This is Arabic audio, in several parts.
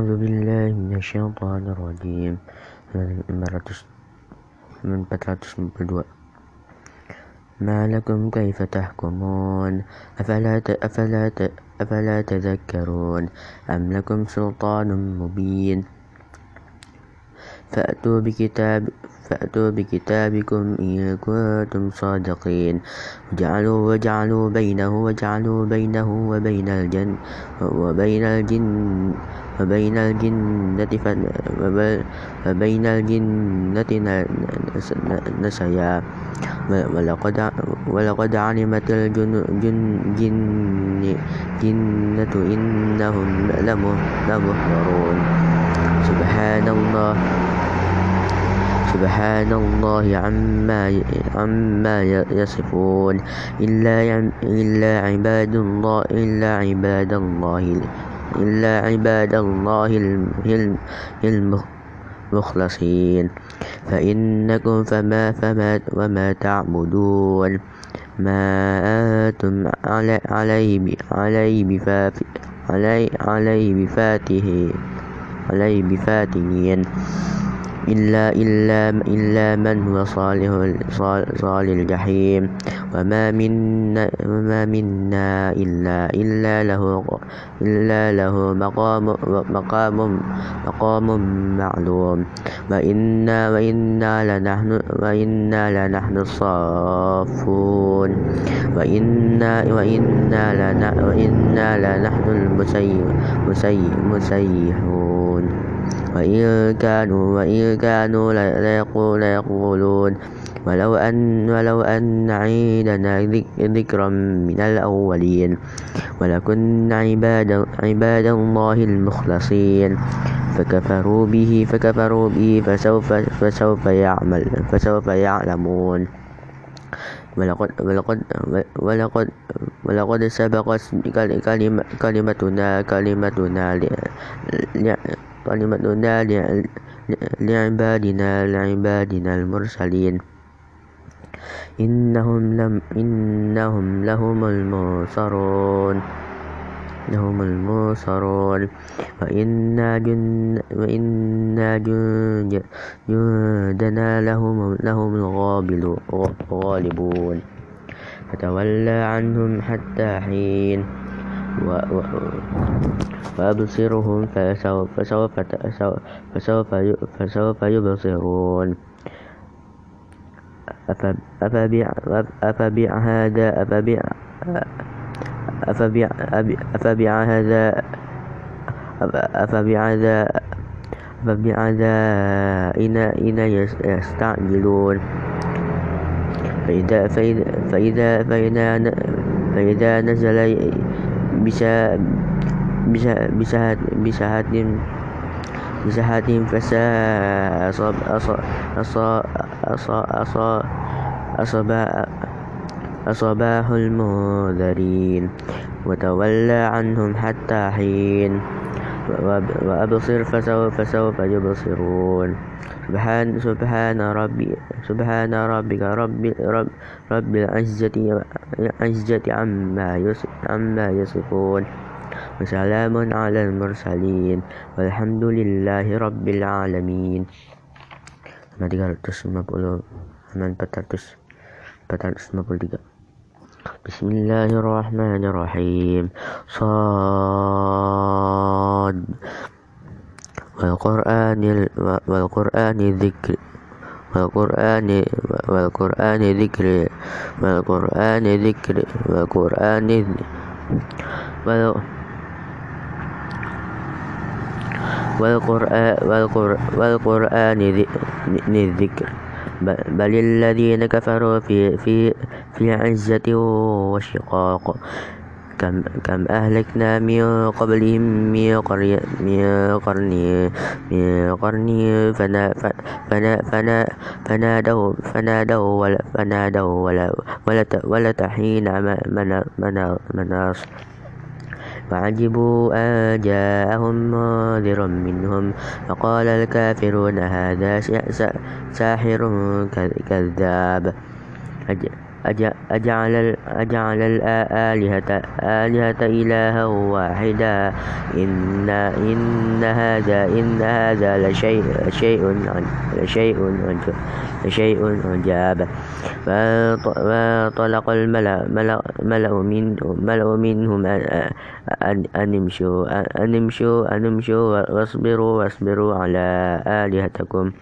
أعوذ بالله من الشيطان الرجيم. من بدوء ما لكم كيف تحكمون؟ أفلا, أفلا, أفلا تذكرون أم لكم سلطان مبين؟ فأتوا بكتاب فأتوا بكتابكم إن كنتم صادقين. وجعلوا وجعلوا بينه وجعلوا بينه وبين الجن وبين الجن وبين الجنة وبين الجنة نسيا. ولقد ولقد علمت الجنة إنهم لمحضرون. سبحان الله. سبحان الله عما عما يصفون. إلا إلا عباد الله إلا عباد الله إلا عباد الله المخلصين. فإنكم فما فما وما تعبدون ما أنتم عليه عليه عليه بفاتحين إلا إلا إلا من هو صالح صال الجحيم. وما منا وما منا إلا إلا له إلا له مقام مقام مقام معلوم. وإنا وإنا لنحن وإنا لنحن الصافون. وإنا وإنا وإنا لنحن المسيحون وإن كانوا وإن كانوا ليقولون. ولو أن ولو أن عيدنا ذكرا من الأولين. ولكنا عباد عباد الله المخلصين. فكفروا به فكفروا به فسوف فسوف يعمل فسوف يعلمون. ولقد ولقد ولقد ولقد سبقت كلمتنا كلمتنا كلمتنا لعبادنا لعبادنا المرسلين. إنهم لم إنهم لهم المنصرون. لهم المنصرون. وإنا جن وإنا جندنا لهم لهم الغالبون فتولى عنهم حتى حين. وأبصرهم فسوف, فسوف, فسوف يبصرون. أفبهذا أفبهذا أفبهذا أفبعذائنا يستعجلون. فإذا فإذا فإذا فإذا, فإذا نزل بسهاد فساء أصباه المنذرين وتولى عنهم حتى حين وأبصر فسوف, فسوف يبصرون. سبحان سبحان ربي سبحان ربك رب رب رب العزة العزة عما يصفون. وسلام على المرسلين والحمد لله رب العالمين. Halaman 350 halaman 400 453 بسم الله الرحمن الرحيم صاد والقرآن والقرآن ذكر والقرآن والقرآن ذكر والقرآن والقرآن والقرآن الذكر بل الذين كفروا في في في عزة وشقاق. كم كم أهلكنا من قبلهم من من قرن من قرن فنا فنا فنا فنادوا فنادوا ولا فنادوا ولا ولا ولا تحين مناص فعجبوا أن جاءهم منذر منهم فقال الكافرون هذا ساحر كذاب. أجعل, أجعل الآلهة آلهة إلها واحدا. إن, إن هذا إن هذا لشيء شيء لشيء لشيء عجاب. فانطلق الملأ ملأ من ملأ منهم أن امشوا أن امشوا أن امشوا واصبروا واصبروا على آلهتكم.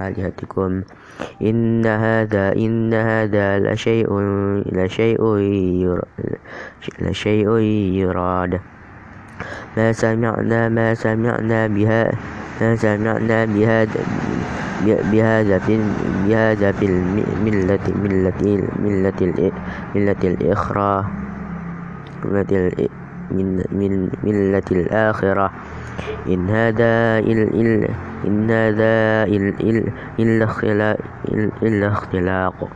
آلهتكم. إن هذا إن هذا لشيء لشيء لشيء يراد. ما سمعنا ما سمعنا بها ما سمعنا بهذا بهذا في بهذا في الملة ملة ملة ملة الإخرى ملة من ملة الآخرة. إن هذا إلا إن هذا إلا اختلاق.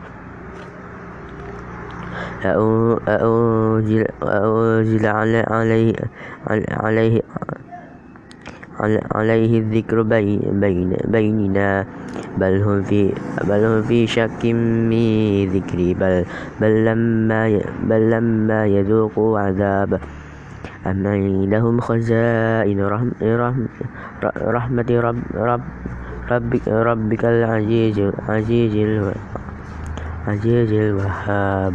أأنزل عليه عليه عليه الذكر بين بيننا. بل هم في بل هم في شك من ذكري. بل بل لما بل لما يذوقوا عذاب. أم عندهم خزائن رحمة رب رب ربك, ربك العزيز العزيز العزيز الوهاب.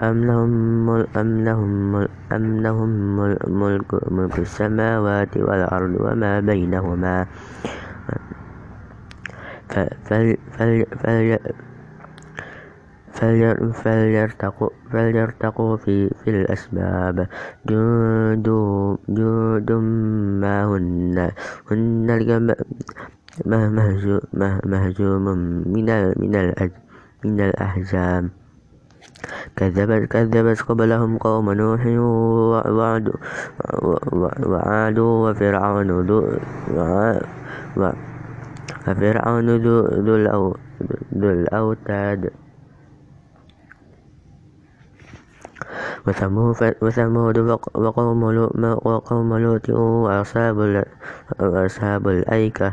أم لهم أم لهم أم لهم ملك ملك السماوات والأرض وما بينهما. فل فل فل فليرتقوا, فليرتقوا في, في الأسباب. جند, ما هن مهزوم من الأحزاب. كذبت كذبت قبلهم قوم نوح وعاد وعاد وفرعون ذو وفرعون ذو الأوتاد. وثمود وقوم لوط وأصحاب الأيكة.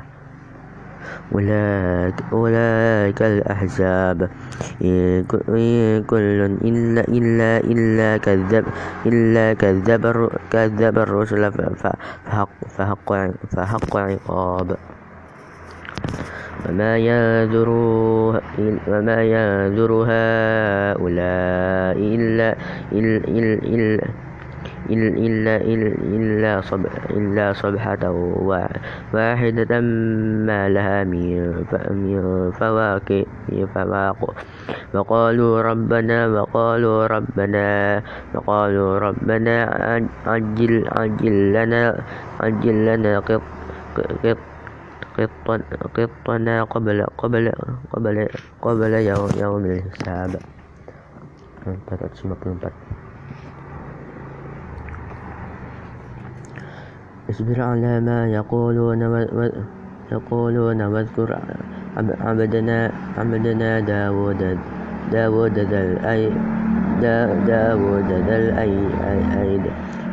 أولئك الأحزاب. كل إلا إلا إلا كذب إلا كذب كذب الرسل فحق فحق فحق عقاب. وما ينذر وما ينذر هؤلاء إلا إلا إلا إلا صب إلا صبحة واحدة ما لها من فواكه وقالوا ربنا وقالوا ربنا وقالوا ربنا عجل عجل لنا عجل لنا قط قطنا قبل قبل قبل قبل يوم يوم الحساب. اصبر على ما يقولون يقولون واذكر عبدنا عبدنا داود داود ذا الأي داود ذا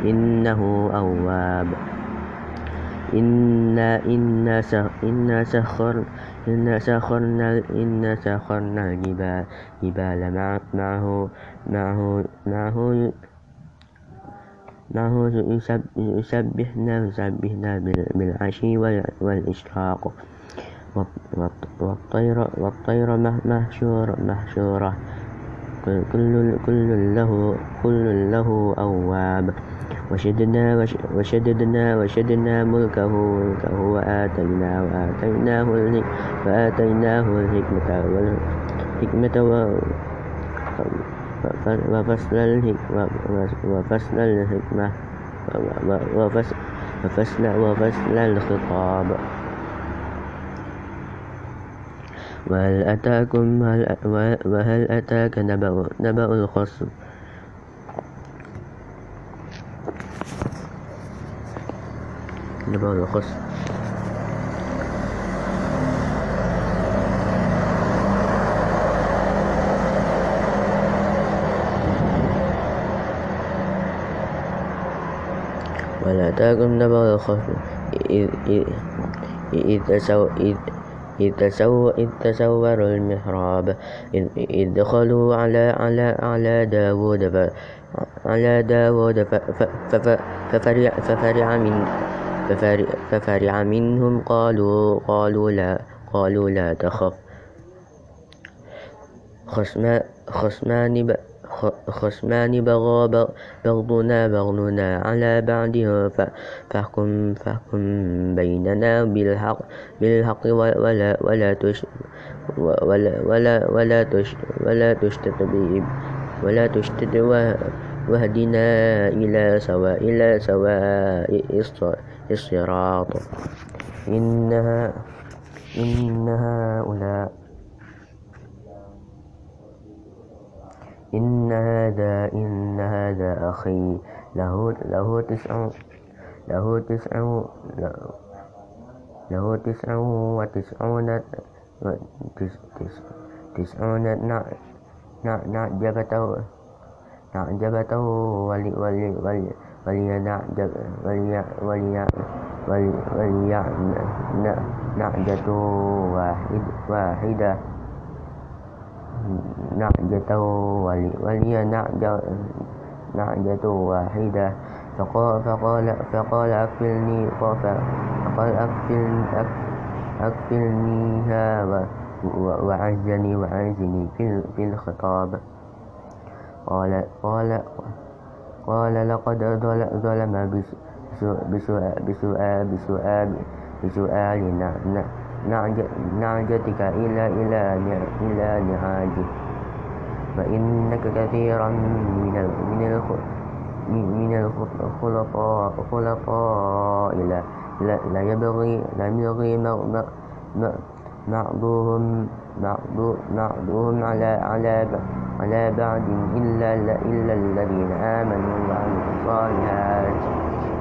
إنه أواب. إنا إنا إنا سخر إنا سخرنا إنا سخرنا الجبال جبال معه معه معه معه يسبحنا يسبحنا بالعشي والإشراق. والطير والطير محشور محشورة كل كل له كل له أواب. وشددنا وشددنا وشددنا ملكه ملكه وآتيناه وآتيناه وآتيناه الحكمة والحكمة وفصل الحكمة وفصل الحكمة. وفصل وفصل الخطاب. وهل أتاكم وهل أتاك نبأ الخصم؟ نبغى الخص ولا تكن نبغى الخصم إذ إذ إذ تسوروا المحراب. إذ دخلوا على على على داود على داود ففرع من ففرع منهم قالوا قالوا لا قالوا لا تخف. خصمان خصمان بغى بغضنا بغضنا على بعضهم فاحكم فاحكم بيننا بالحق بالحق ولا ولا تش ولا ولا ولا تش ولا تشتت ولا تشتت واهدنا إلى سواء إلى سواء الصراط. إنها إن هؤلاء. إن هذا إن هذا أخي. له له تسع له تسع له تسع وتسعون تسعون نعجبته نعجبته ولي ولي ولي ولينعجب ولينعجة واحدة. نعجة ولي نعجة واحدة. فقال فقال أكفلني فقال أكفلنيها وعزني وعزني في الخطاب. قال لقد ظلم بسؤال بسؤال بسؤال نعجتك إلى إلى إلى نعاجه. فإنك كثيرا من من الخلطاء خلطاء لا يبغي لا يبغي بعضهم بعضهم على على على بعض إلا إلا الذين آمنوا وعملوا الصالحات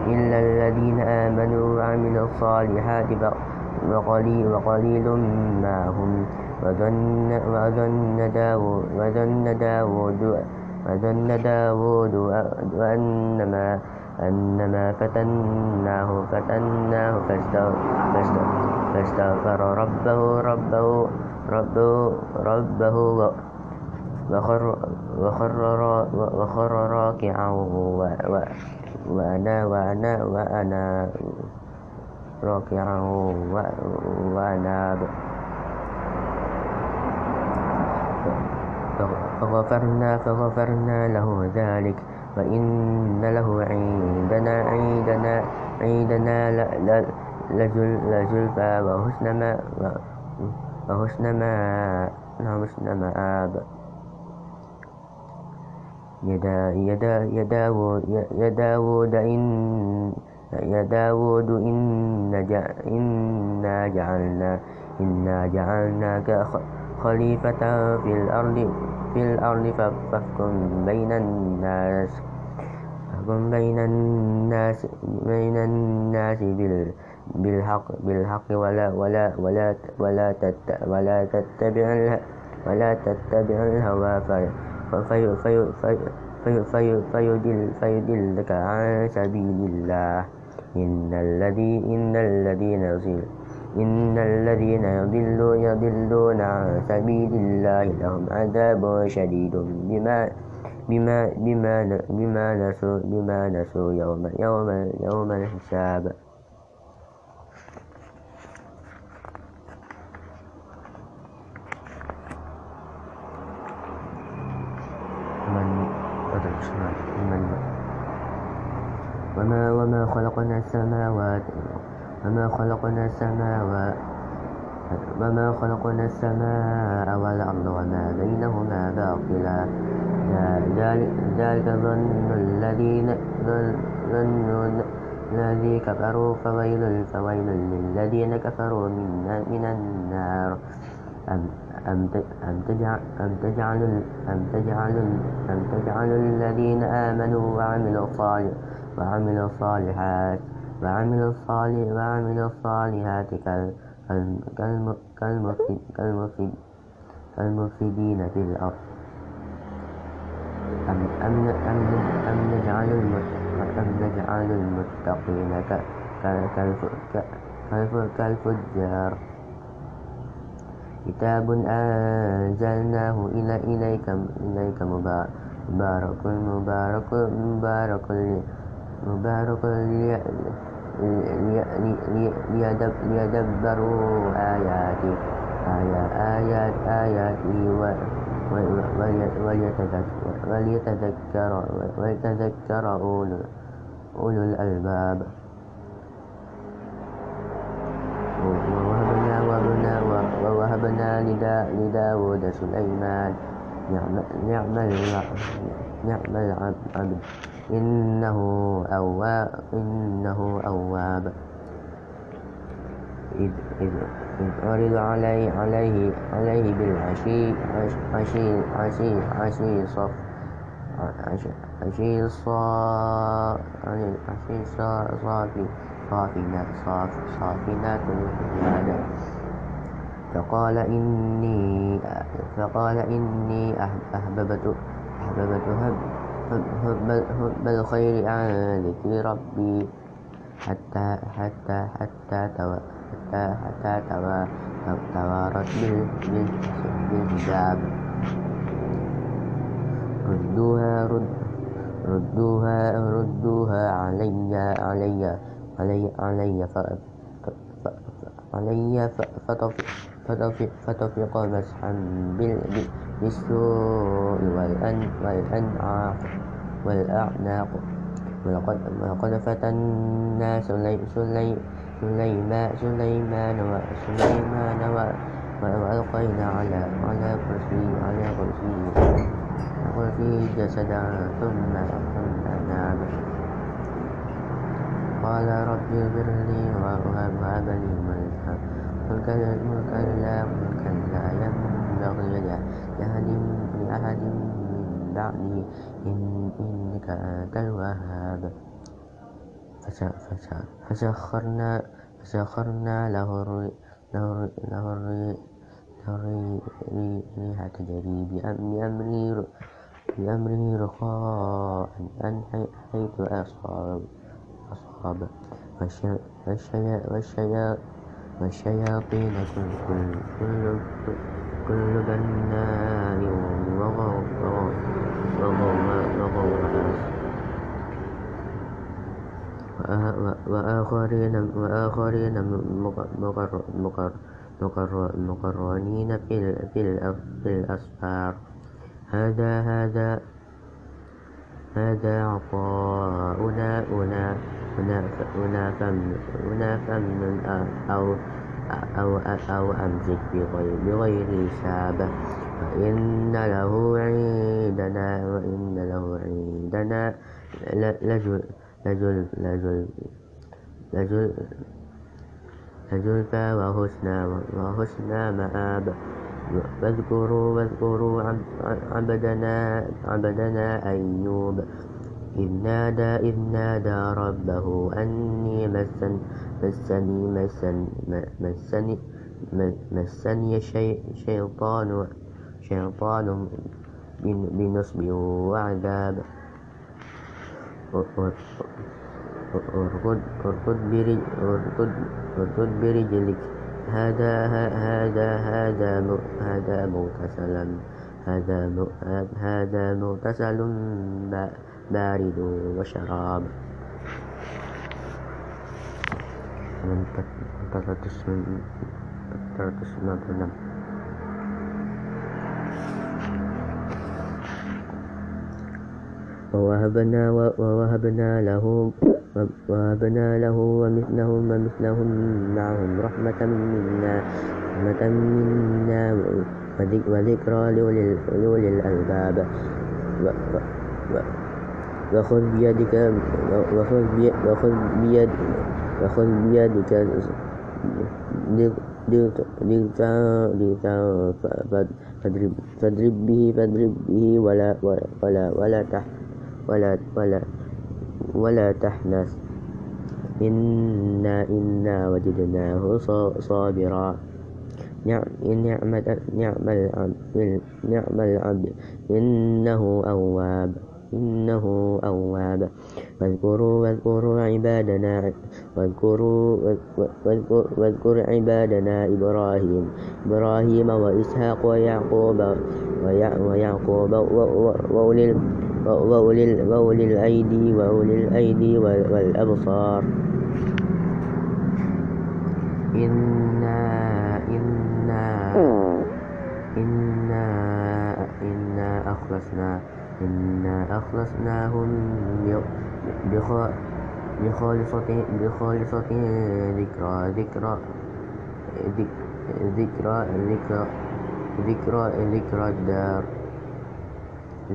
إلا الذين آمنوا وعملوا الصالحات وقليل, وقليل ما هم وظن, وظن داود, وظن داود, وظن أنما فتناه فتناه فاستغفر ربه ربه ربه ربه وخر وخر وخر راكعا وأنا وأنا وأنا راكعا وأناب فغفرنا فغفرنا له ذلك وإن له عندنا عندنا عندنا لزلفى وحسن ما وحسن ما وحسن مآب يدا يدا يا داود إن يا داود إنا جعلنا إنا جعلناك خليفة في الأرض في الأرض فاحكم بين الناس فاحكم بين الناس بين الناس بالحق بالحق ولا ولا ولا ولا ولا تتبع ولا تتبع الهوى في في في في فيدل فيدلك عن سبيل الله. إن الذي إن الذين إن الذين يضلون يضلون عن سبيل الله لهم عذاب شديد بما بما بما بما نسوا بما نسوا يوم يوم يوم الحساب. وما خلقنا السماوات وما خلقنا السماوات وما خلقنا السماء والأرض وما بينهما باطلا ذلك ظن الذين ظنوا الذي كفروا فويل فويل للذين كفروا من, من النار أم أم تجعل أم تجعل أم تجعل أم تجعل الذين آمنوا وعملوا الصالحات وعملوا الصالحات وعملوا الصالح وعملوا الصالحات كالمفسدين في الأرض. أم, أم, أم, أم, نجعل أم نجعل المتقين كالفجار. كتاب أنزلناه إليك إليك مبارك مبارك مبارك مبارك ليدبروا آياته آيات آياته وليتذكر وليتذكر أولو الألباب. ووهبنا ووهبنا لداود سليمان. نعم نعم العبد إنه أواب إنه أواب إذ إذ إذ عرض عليه عليه عليه بالعشي عشي عشي عشي صف عشي صا عشي صافي صافنات صافنات الجهاد فقال إني فقال إني أحببت أحببت حب الخير عن ذكر ربي حتى حتى حتى حتى حتى توارت بالحجاب. ردوها رد ردوها ردوها علي علي علي علي علي فتفق مسحا بالسوء والأنعاق والأعناق. ولقد فتنا سليمان وألقينا على على كرسي على كرسي كرسي جسدا ثم ثم نام قال رب اغفر لي وهب لي ملكا ملكا لا ملكا لا ينبغي لأحد من بعدي إنك أنت الوهاب. فسخرنا فسخرنا له له الريح تجري بأمره بأمره رخاء حيث أصاب أصاب. والشياطين كل كل كل بناء وغواص وآخرين وآخرين مقرنين في الأسفار. هذا هذا هذا عطاؤنا هنا فمن أو أو أو أمسك بغير حساب. وإن له عندنا وإن له عندنا لزل لزل لزل لزل لزلفى وحسنى وحسنى مآب. واذكروا واذكروا عبدنا عبدنا أيوب. إذ نادى إذ نادى ربه أني مسن مسني مسن مسني مسني شيطان شيطان بنصب وعذاب. أركض برجلك. هذا هذا هذا هذا مغتسل هذا هذا مغتسل بارد وشراب. ووهبنا ووهبنا له ووهبنا له ومثلهم ومثلهم معهم. رحمة منا رحمة منا. وذكرى لأولي الألباب. وخذ بيدك وخذ بيد وخذ بيدك ضغطا فاضرب به فاضرب به. ولا ولا ولا تح ولا ولا ولا تحنث. إنا إنا وجدناه صابرا. نعم نعم العبد نعم العبد إنه أواب. إنه أواب. واذكروا واذكروا عبادنا واذكروا واذكر عبادنا إبراهيم. إبراهيم وإسحاق ويعقوب ويعقوب وأولي وأولي الأيدي وأولي الأيدي والأبصار. إنا إنا إنا إنا أخلصنا إنا أخلصناهم بخالصة بخالصة ذكرى ذكرى ذكرى ذكرى ذكرى ذكرى الدار.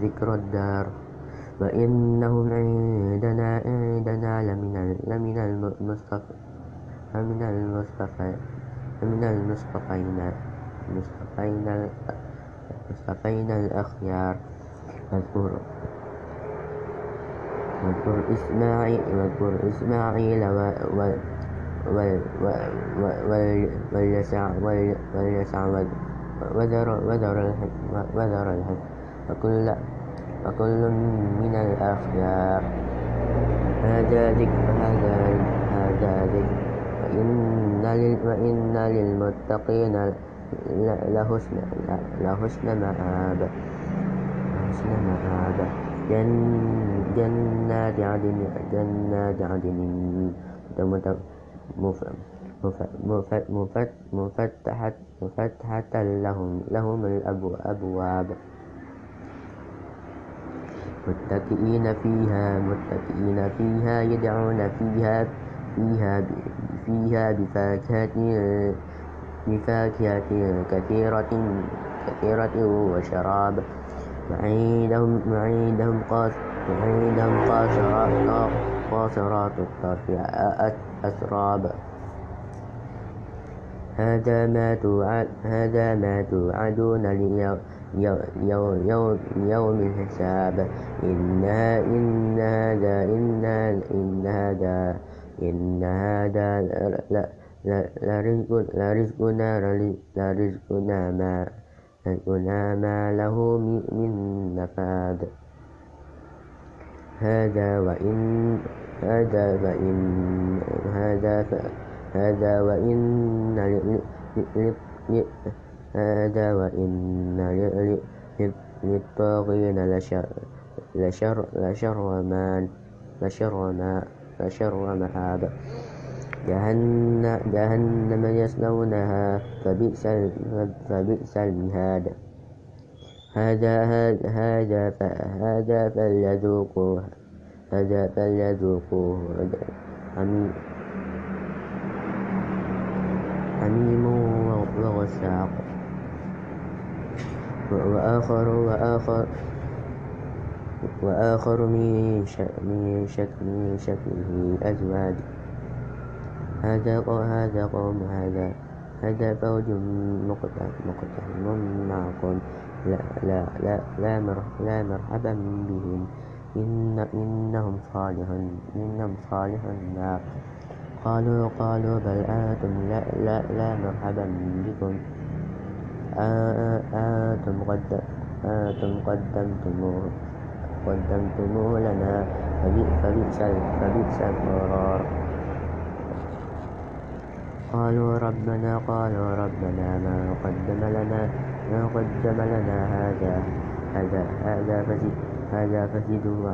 ذكرى الدار. وإنهم عندنا عندنا لمن لمن المصطفى فمن فمن المصطفين المصطفين المصطفين الأخيار. واذكر واذكر إسماعيل واذكر إسماعيل واليسع واليسع وذر وذر وكل وكل من الأخيار هذا ذكر هذا هذا ذكر وإن للمتقين لحسن مآب. لحسن مآب. جنات عدن جنات عدن. مفتحة مفتحة لهم لهم الأبواب متكئين فيها متكئين فيها يدعون فيها فيها فيها بفاكهة بفاكهة كثيرة كثيرة وشراب. وعندهم وعندهم وعندهم قاصرات قاصرات الطرف أسراب. هذا ما توعد هذا ما توعدون ليوم الحساب. إن هذا إن هذا إن هذا لرزقنا لرزقنا ما رزقنا ما له من نفاد. هذا وإن هذا وإن هذا هذا وإن هذا وإن للطاغين لشر مآب جهنم يصلونها فبئس المهاد. هذا هذا هذا فليذوقوه هذا فليذوقوه. حميم وغساق وآخر وآخر وآخر من شكله أزواج. هذا هذا قوم هذا هذا فوج مقتحم معكم. لا لا لا لا, لا مرحبا بهم. إن إنهم صالح إنهم صالح النار قالوا قالوا بل أنتم لا لا, لا مرحبا بكم. أنتم قد أنتم قدمتموه لنا فبئس القرار. قالوا ربنا قالوا ربنا ما قدم لنا ما قدم لنا هذا هذا هذا فزد هذا فزدوا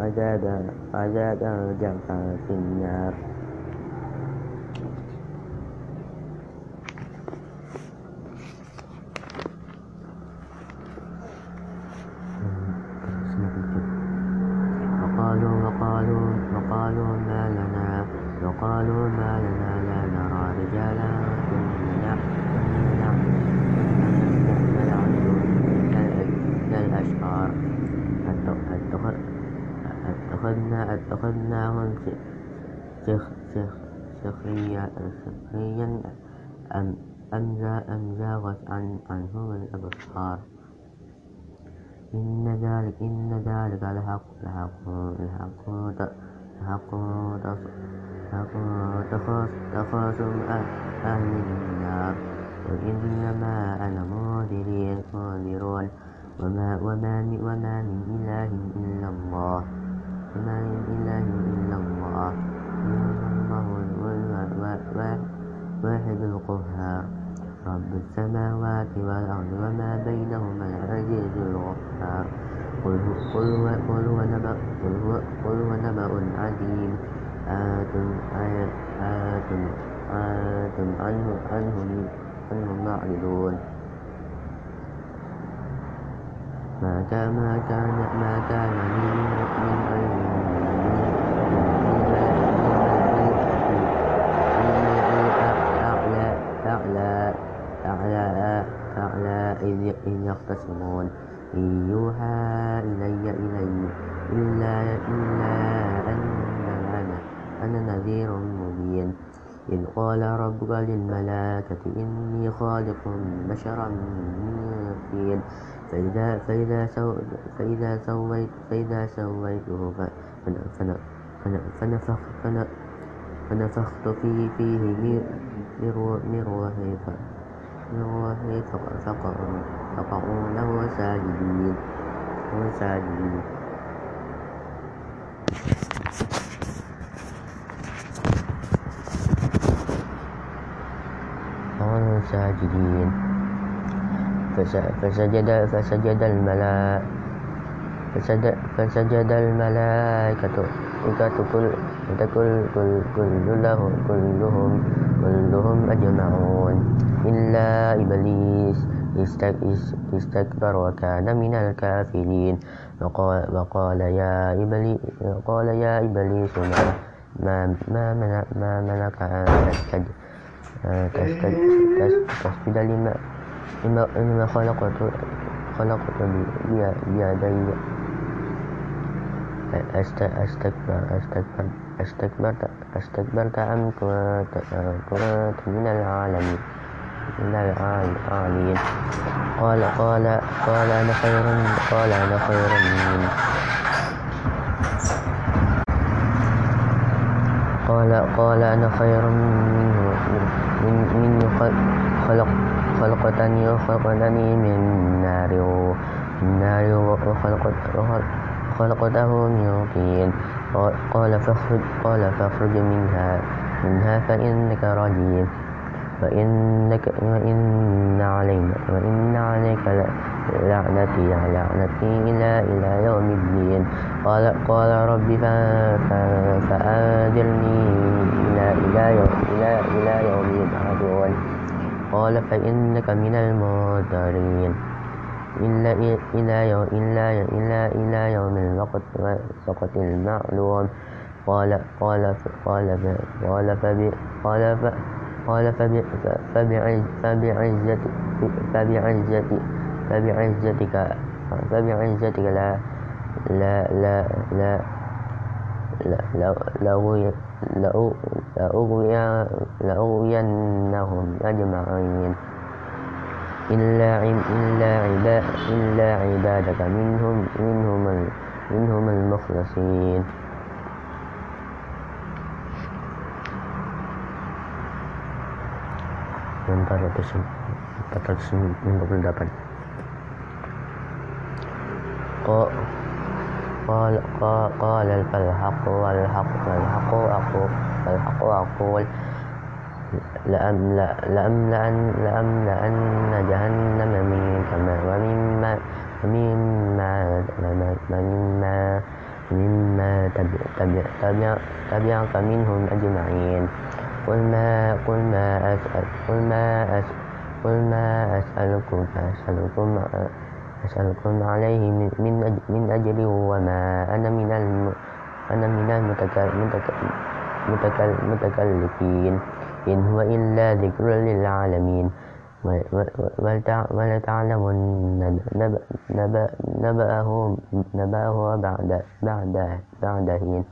عذابا عذابا ضعفا في النار. وقالوا ما لنا. لا نرى رجالا كنا نعبد من الأشرار أتخذناهم سخريا أم زاغت عنهم الأبصار. إن ذلك إن ذلك لحق لحق لحق تخاصم أهل النار. وإنما أنا منذرون وما, وما, وما من إله إلا الله. وما من إله إلا الله. الله الواحد القهار. رب السماوات والأرض وما بينهما العزيز الغفار. قل هو قل هو نبأ قل هو قل هو نبأ عظيم. آتم آتم آتم عنه عنه عنه معرضون ما كان ما كان ما كان من من أعلى يختصمون. إن يوحى إلي إلي إلا إلا أن أنا نذير مبين. إذ قال ربك للملائكة إني خالق بشرا من طين. فإذا فإذا سو فإذا سويت فإذا سويته فنفخت فنفخت فيه فيه من روحي من روحي فقعوا له ساجدين ساجدين قالوا ساجدين فسجد فسجد الملائكة فسجد, فسجد الملائكة كل كل كلهم كلهم كلهم أجمعون. إلا إبليس. استكبر وكان من الكافرين. وقال يا إبليس قال يا إبليس ما ما ما, ما أن تسجد تسجد لما لما خلقت خلقت بيدي أستكبر أستكبر أستكبرت أستكبرت أم كنت من العالمين من العالين قال قال قال أنا خير قال أنا خير من قال قال أنا خير منه من من خلق خلقتني خلقتني من نار من نار وخلقت خلقته من طين قال فاخرج قال فاخرج منها منها فإنك رجيم وإنك وإن علينا وإن عليك لعنتي لعنتي إلى إلى يوم الدين. قال قال رب فأنذرني إلى إلى يوم إلى إلى يوم يبعثون قال فإنك من المنذرين إلا إلى يوم إلا إلا إلى يوم الوقت وقت المعلوم. قال قال قال قال قال قال فبعزتك فبعزتك فبعزتك فبعزتك لا لا لا لا لأغوينهم أجمعين. إلا إلا إلا عبادك منهم منهم منهم المخلصين. yang 458 قال قال فالحق والحق والحق أقول فالحق أقول. لأملأن لأملأن جهنم منك ومما مما تبعك منهم أجمعين. قل ما قل ما أسأل قل ما أسأل قل ما أسألكم أسألكم أسألكم عليه من من أجر وما أنا من الم أنا من المتكلفين إن هو إلا ذكر للعالمين. ولتعلمن نبأه نبأه بعد بعد بعد حين.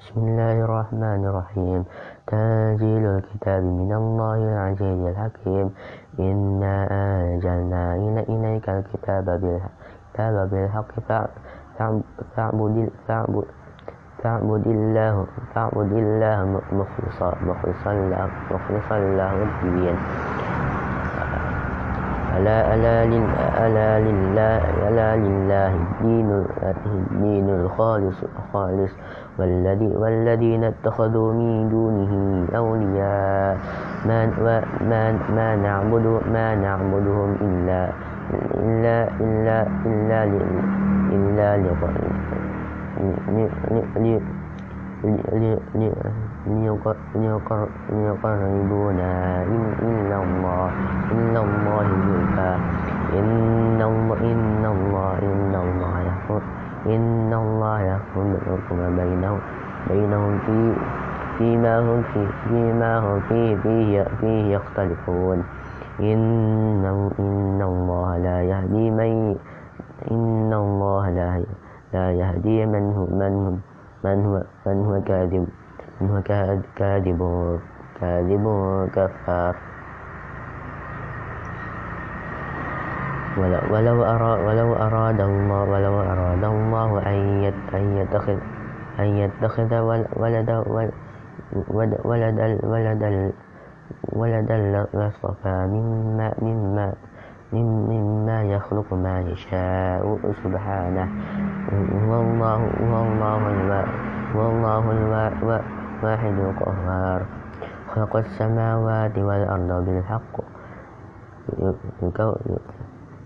بسم الله الرحمن الرحيم. تنزيل الكتاب من الله العزيز الحكيم. إنا أنزلنا إليك الكتاب بالحق فاعبد فاعبد الله فاعبد الله مخلصا مخلصا له مخلصا له الدين. ألا ألا ألا لله ألا لله الدين الدين الخالص خالص. والذي والذين اتخذوا من دونه أولياء. ما ما ما نعبد ما نعبدهم إلا إلا إلا إلا إلا إلا ليقربونا إلى الله إلى الله زلفى إن الله إن إن يحكم إن الحكم بينهم بينهم في فيما هم فيه فيما هم فيه فيه, فيه يختلفون. إن إن الله لا يهدي من إن الله لا لا يهدي من هو من من هو من هو كاذب. من هو كاذب كاذب كفار ولو أراد ولو أراد الله ولو أراد الله أن يتخذ أن يتخذ ولدا ولدا ولدا ولدا لاصطفى مما مما مما يخلق ما يشاء سبحانه. والله والله والله الواحد القهار. خلق السماوات والأرض بالحق.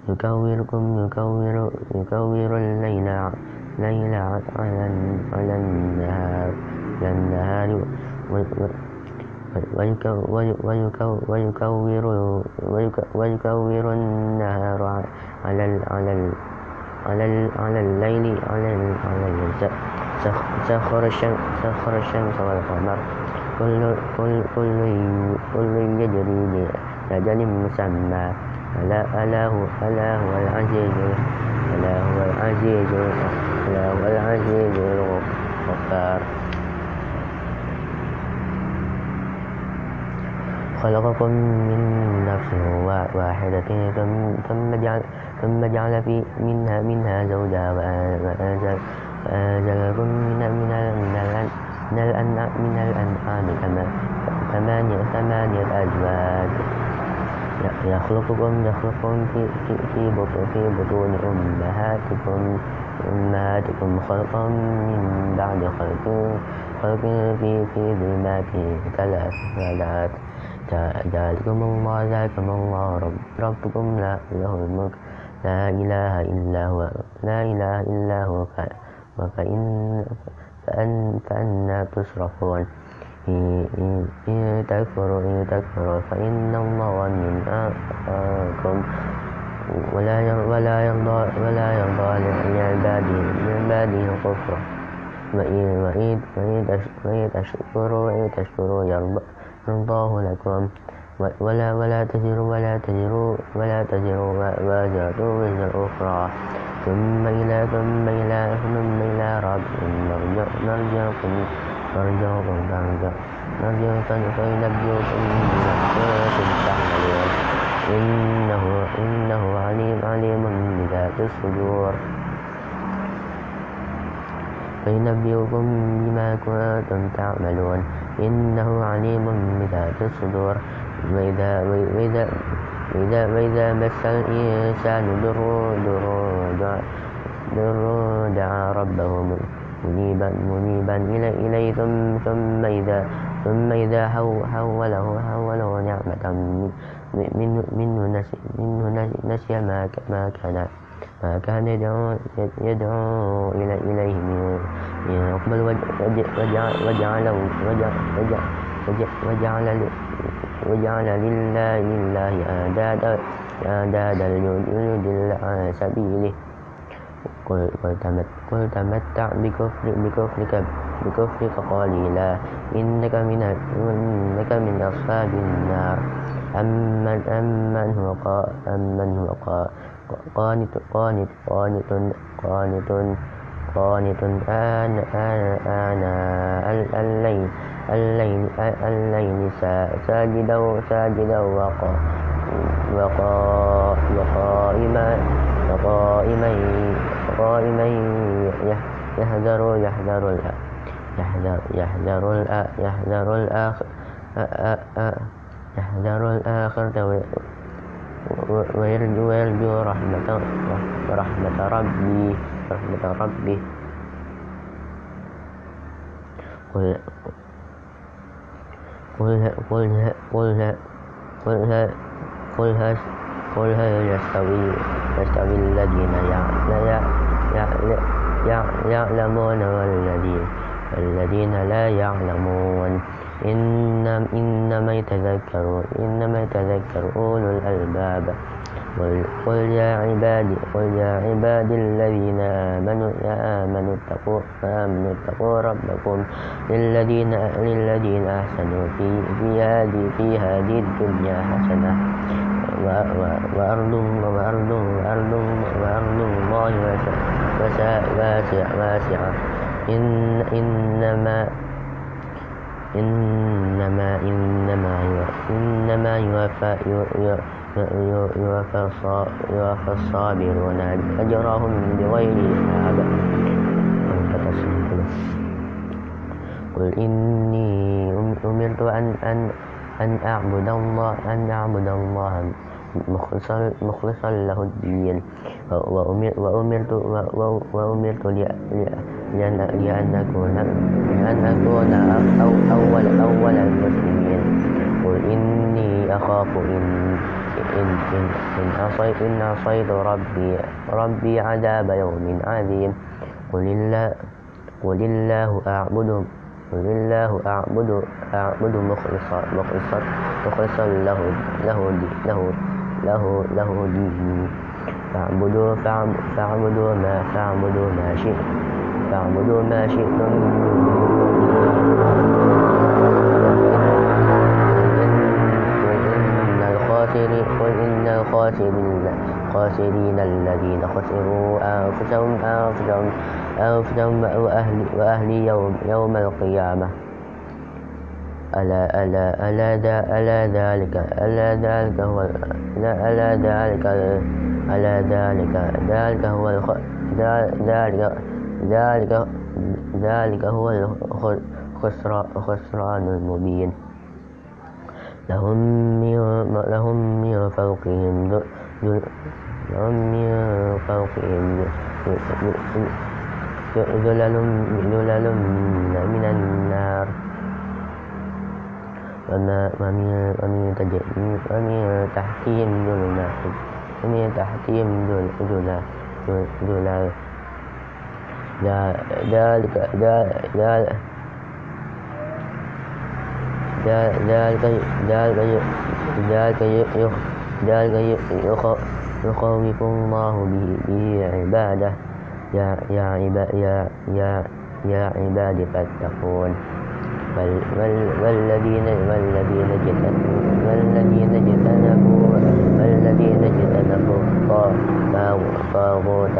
يكوركم يكور يكور الليل النهار على النهار. ويكور النهار على الليل سخر الشمس والقمر كل يجري لأجل مسمى ألا هو العزيز ألا هو العزيز الغفار خلقكم من نفس واحدة ثم جعل ثم جعل في منها منها زوجها وأنزل من من من الأنعام من الأنعام ثمانية ثمانية أزواج. يخلقكم يخلقكم في في في بطون في بطون أمهاتكم أمهاتكم خلقا من بعد خلق خلق في في ظلمات ثلاث ثلاث ذلكم الله ذلكم الله رب ربكم لا له الملك لا إله إلا هو لا إله إلا هو فإن فأن فأنا تصرفون إن تكفروا إن تكفروا فإن الله غني عنكم ولا ولا يرضى ولا يرضى لعباده لعباده الكفر وإن تشكروا وإن تشكروا يرضاه لكم. ولا ولا تزر ولا تزر ولا تزر وازرة وزر أخرى. ثم إلى ثم إلى ثم إلى ربكم نرجعكم نرجعكم نرجعكم فينبئكم بما كنتم تعملون. إنه إنه عليم عليم بذات الصدور. فينبئكم بما كنتم تعملون. إنه عليم بذات الصدور. وإذا وإذا مس الإنسان ضر ضر دعا ربه منيبا منيبا إليه ثم ثم إذا ثم إذا حوله حوله نعمة منه نسي منه نسي ما كان. ما كان يدعو يدعو إليه من قبل وجعل وجعل وجعل لله لله أندادا أندادا ليضل عن سبيله. قل قل تمتع بكفر بكفرك بكفرك قليلا إنك من إنك من أصحاب النار. أمن أمن هو أمن هو قانت قانت قانت قانت قانت آن آن آناء الليل الليل الليل ساجدا ساجدا وقائما وقائما قائما يحذر يحذر يحذر يحذر يحذر الآخر يحذر الآخرة ويرجو ويرجو رحمة رحمة ربي رحمة ربي. قل قل قل قل قل قل قل هل يستوي يستوي الذين يعلمون والذين الذين لا يعلمون. إن إنما يتذكر إنما يتذكر أولو الألباب. قل يا عبادي قل يا عبادي الذين آمنوا يا آمنوا اتقوا آمنوا اتقوا ربكم للذين للذين أحسنوا في في هذه في هذه الدنيا حسنة. وأرض وأرض وأرض وأرض الله واسعة واسعة إن إنما إنما إنما إنما يوفى يوفى الصابرون أجرهم بغير حساب. قل إني أمرت أن أن أن أعبد الله أن أعبد الله مخلصا مخلصا له الدين. وأمرت وأمرت لأن أكون لأن أكون أول أول المسلمين. قل إني أخاف إن إن إن إن عصيت إن عصيت ربي ربي عذاب يوم عظيم. قل الله قل الله أعبد قل الله أعبد أعبد مخلصا مخلصا مخلصا له له له له له ديني فاعبدوا فاعبدوا ما فاعبدوا ما شئت. فاعبدوا ما شئتم قل إن الخاسرين الخاسرين الذين خسروا أنفسهم أنفسهم أنفسهم وأهلي يوم, يوم القيامة. ألا ألا ألا ألا ذلك ألا ذلك هو ألا ذلك ألا ذلك ذلك هو ذلك ذلك ذلك هو الخسران المبين لهم من لهم من فوقهم لهم من فوقهم ذلل من النار. ومن ومن تحتهم ظلمات ومن تحتهم ظلال ذلك ذلك ذلك ذلك يخوف الله به, به عباده. يا يا يا يا عباد فاتقون. والذين والذين والذين اجتنبوا والذين اجتنبوا الطاغوت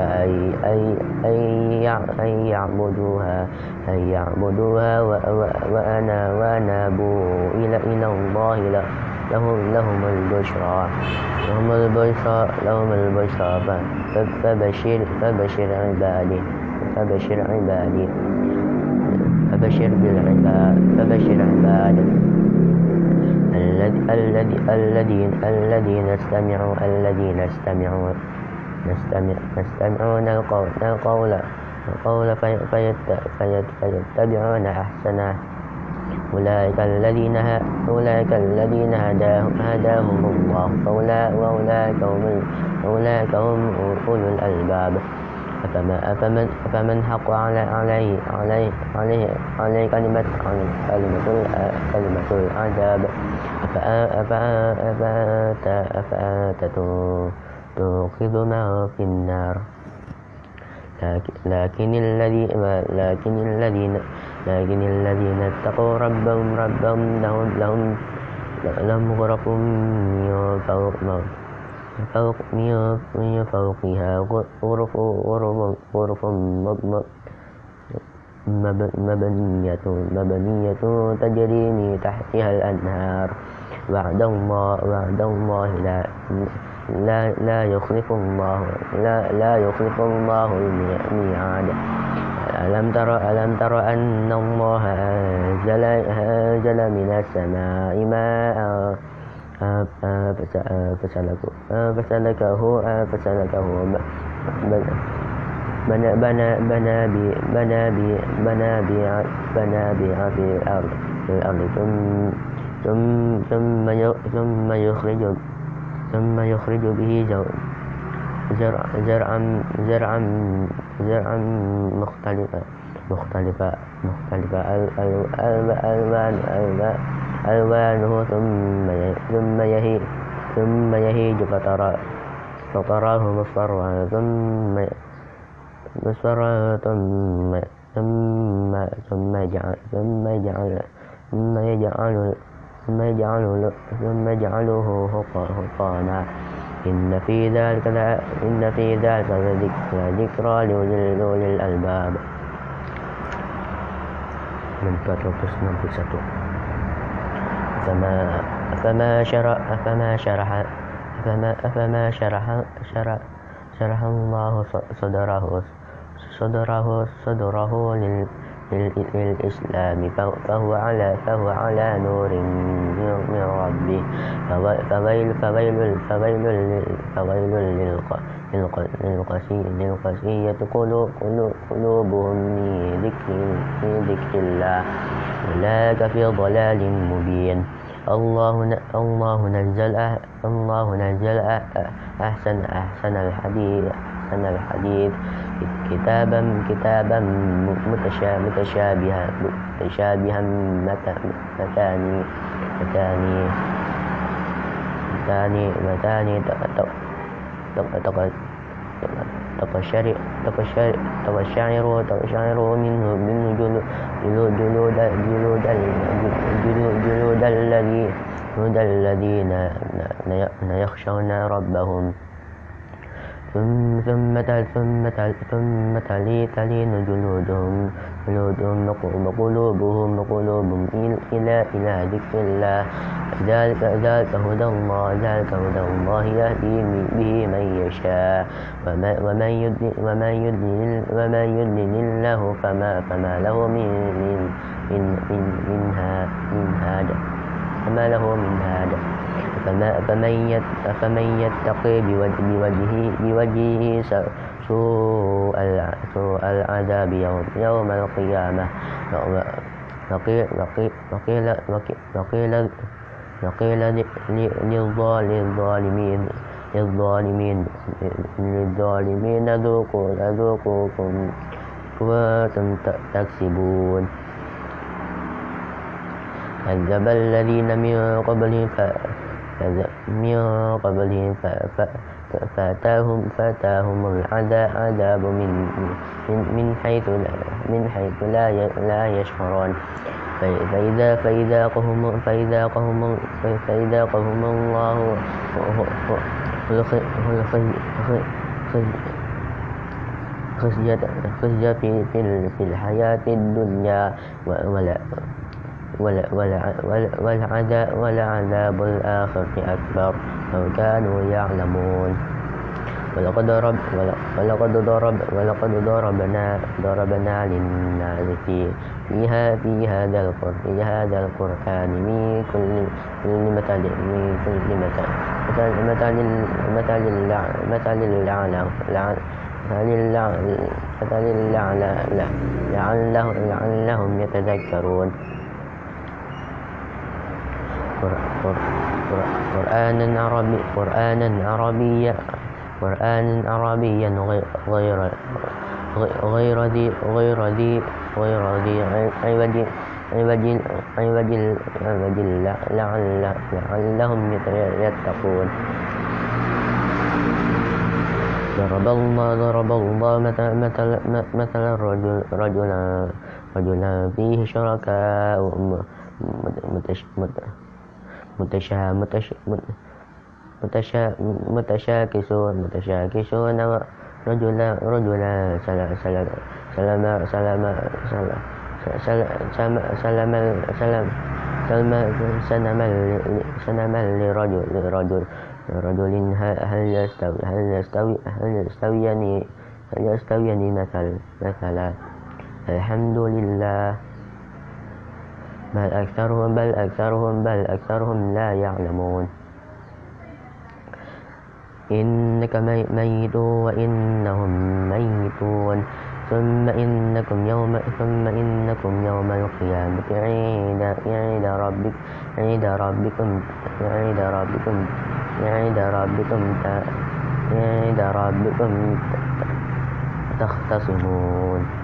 أن يعبدوها أن يعبدوها وأنا وأنابوا إلى إلى الله لهم لهم البشرى لهم البشرى لهم البشرى فبشر فبشر عبادي فبشر عبادي. فبشر بالعباد فبشر عباد الذي الذين الذين استمعوا الذين استمعوا نستمع نستمعون القول القول القول فيتبعون أحسنه. أولئك الذين أولئك الذين هداهم هداهم الله. وأولئك هم أولئك هم أولو الألباب. أفما أفمن أفمن حق على عليه عليه عليه عليه كلمة كلمة كلمة العذاب. أفأنت أفأنت توقظ في النار. لكن الذي لكن الذين لكن الذين اتقوا ربهم ربهم لهم لهم لهم غرف من فوق فوق من فوقها غرف غرف مبنية مبنية تجري من تحتها الأنهار. وعد الله وعد الله لا لا لا يخلف الله لا لا يخلف الله الميعاد. ألم تر ألم تر أن الله أنزل أنزل من السماء ماء فسلكه فسلكه بنى بنى في الأرض في الأرض ثم ثم ثم يخرج ثم يخرج به زرعا زرعا زرعا مختلفا مختلفة مختلفة. ألوان ألوانه ثم ثم يهيج ثم يهيج فترى فتراه مصفرا ثم مصفرا ثم ثم ثم يجعل ثم يجعل ثم يجعل ثم يجعله ثم يجعله حطاما إن في ذلك إن في ذلك لذكرى لأولي الألباب. من 461 فما فما شرح فما شرح فما فما شرح شرح شرح الله صدره صدره صدره لل للإسلام فهو على فهو على نور من ربه. فويل فويل فويل فويل للقسية قلوبهم من ذكر الله. أولئك في ضلال مبين. الله الله نزل الله نزل أحسن أحسن الحديث. أحسن الحديث كتابا كتابا متشابها متشابها متاني متاني متاني متاني تقشعر تقشعر تقشعر منه منه جلود جلود جلود جلود جلود الذين يخشون ربهم. ثم ثم ثم ثم تلين جلودهم جلودهم وقلوبهم وقلوبهم إلى إلى ذكر الله. ذلك ذلك هدى الله ذلك هدى الله يهدي به من يشاء. ومن يضلل ومن يضلل ومن الله فما فما له من من من من من, من هذا فما له من هذا فمن يتقي بوجهه, بوجهه سوء العذاب يوم, يوم القيامة. وقيل, وقيل, وقيل, وقيل للظالمين للظالمين للظالمين ذوقوا ذوقوكم كنتم تكسبون. كذب الذين من قبلهم من قبلهم فاتاهم فأتاهم العذاب من من حيث من حيث لا لا يشعرون. فإذا فإذا قهم فإذا قهم فإذا قهم الله خزي في في الحياة الدنيا ولا ولعذاب الآخرة أكبر لو كانوا يعلمون. ولقد ضرب ولقد ضرب ولقد ضربنا ضربنا للناس في في هذا القرآن في هذا القرآن من كل مثل من كل مثل مثل مثل مثل اللعنة مثل اللعنة لعلهم يتذكرون. قرآنا عربي قرآنا عربيا قرآنا عربيا غير غير ذي غير ذي غير ذي عوج عوج عوج عوج لعلهم يتقون. ضرب الله ضرب الله مثل مثل الرجل رجلا رجلا فيه شركاء متشا متشاه متش متشاه متشاه كيسون متشاه كيسون رجلا رجلا سلا سلا سلام سلام سلام سلام سلام سلام سلام سلام لرجل لرجل لرجل هل يستوي هل يستوي هل يستويني هل يستويني مثل مثلا الحمد لله بل أكثرهم بل أكثرهم بل أكثرهم لا يعلمون. إنك ميت وإنهم ميتون. ثم إنكم يوم ثم إنكم يوم القيامة. عند عند ربك عند ربكم عند ربكم عند ربكم عند ربكم تختصمون.